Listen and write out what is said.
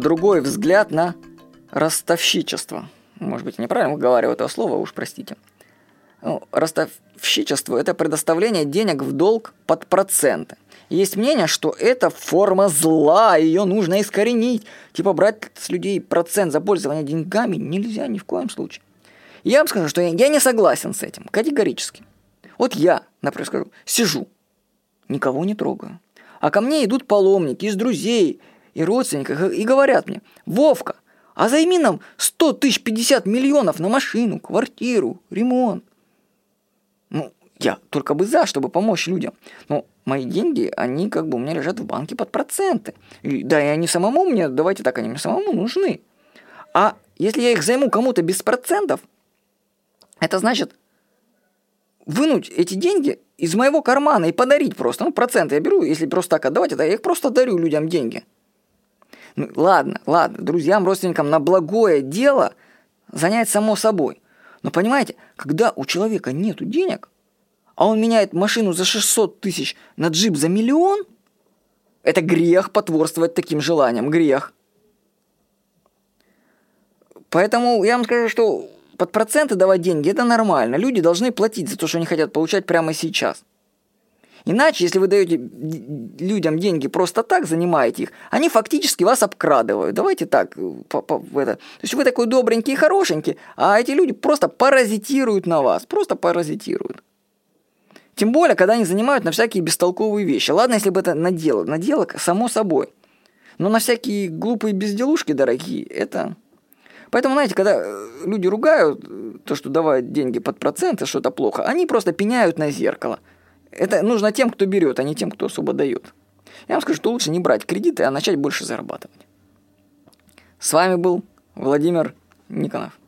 другой взгляд на ростовщичество. Может быть, неправильно выговариваю это слово, уж простите. Ну, ростовщичество – это предоставление денег в долг под проценты. Есть мнение, что это форма зла, ее нужно искоренить. Типа брать с людей процент за пользование деньгами нельзя ни в коем случае. Я вам скажу, что я не согласен с этим, категорически. Вот я, например, скажу, сижу, никого не трогаю. А ко мне идут паломники из друзей и родственников и говорят мне, Вовка, а займи нам 100 тысяч 50 миллионов на машину, квартиру, ремонт. Ну, я только бы за, чтобы помочь людям. Но мои деньги, они как бы у меня лежат в банке под проценты. И, да, и они самому мне, давайте так, они мне самому нужны. А если я их займу кому-то без процентов, это значит вынуть эти деньги из моего кармана и подарить просто. Ну, проценты я беру, если просто так отдавать, это я их просто дарю людям деньги. Ну, ладно, ладно, друзьям, родственникам на благое дело занять само собой. Но понимаете, когда у человека нет денег, а он меняет машину за 600 тысяч на джип за миллион, это грех потворствовать таким желаниям, грех. Поэтому я вам скажу, что под проценты давать деньги – это нормально. Люди должны платить за то, что они хотят получать прямо сейчас. Иначе, если вы даете людям деньги просто так, занимаете их, они фактически вас обкрадывают. Давайте так. По, по, это. То есть вы такой добренький и хорошенький, а эти люди просто паразитируют на вас. Просто паразитируют. Тем более, когда они занимают на всякие бестолковые вещи. Ладно, если бы это на дело. На дело, само собой. Но на всякие глупые безделушки дорогие, это Поэтому, знаете, когда э, люди ругают э, то, что давать деньги под проценты, что это плохо, они просто пеняют на зеркало. Это нужно тем, кто берет, а не тем, кто особо дает. Я вам скажу, что лучше не брать кредиты, а начать больше зарабатывать. С вами был Владимир Никонов.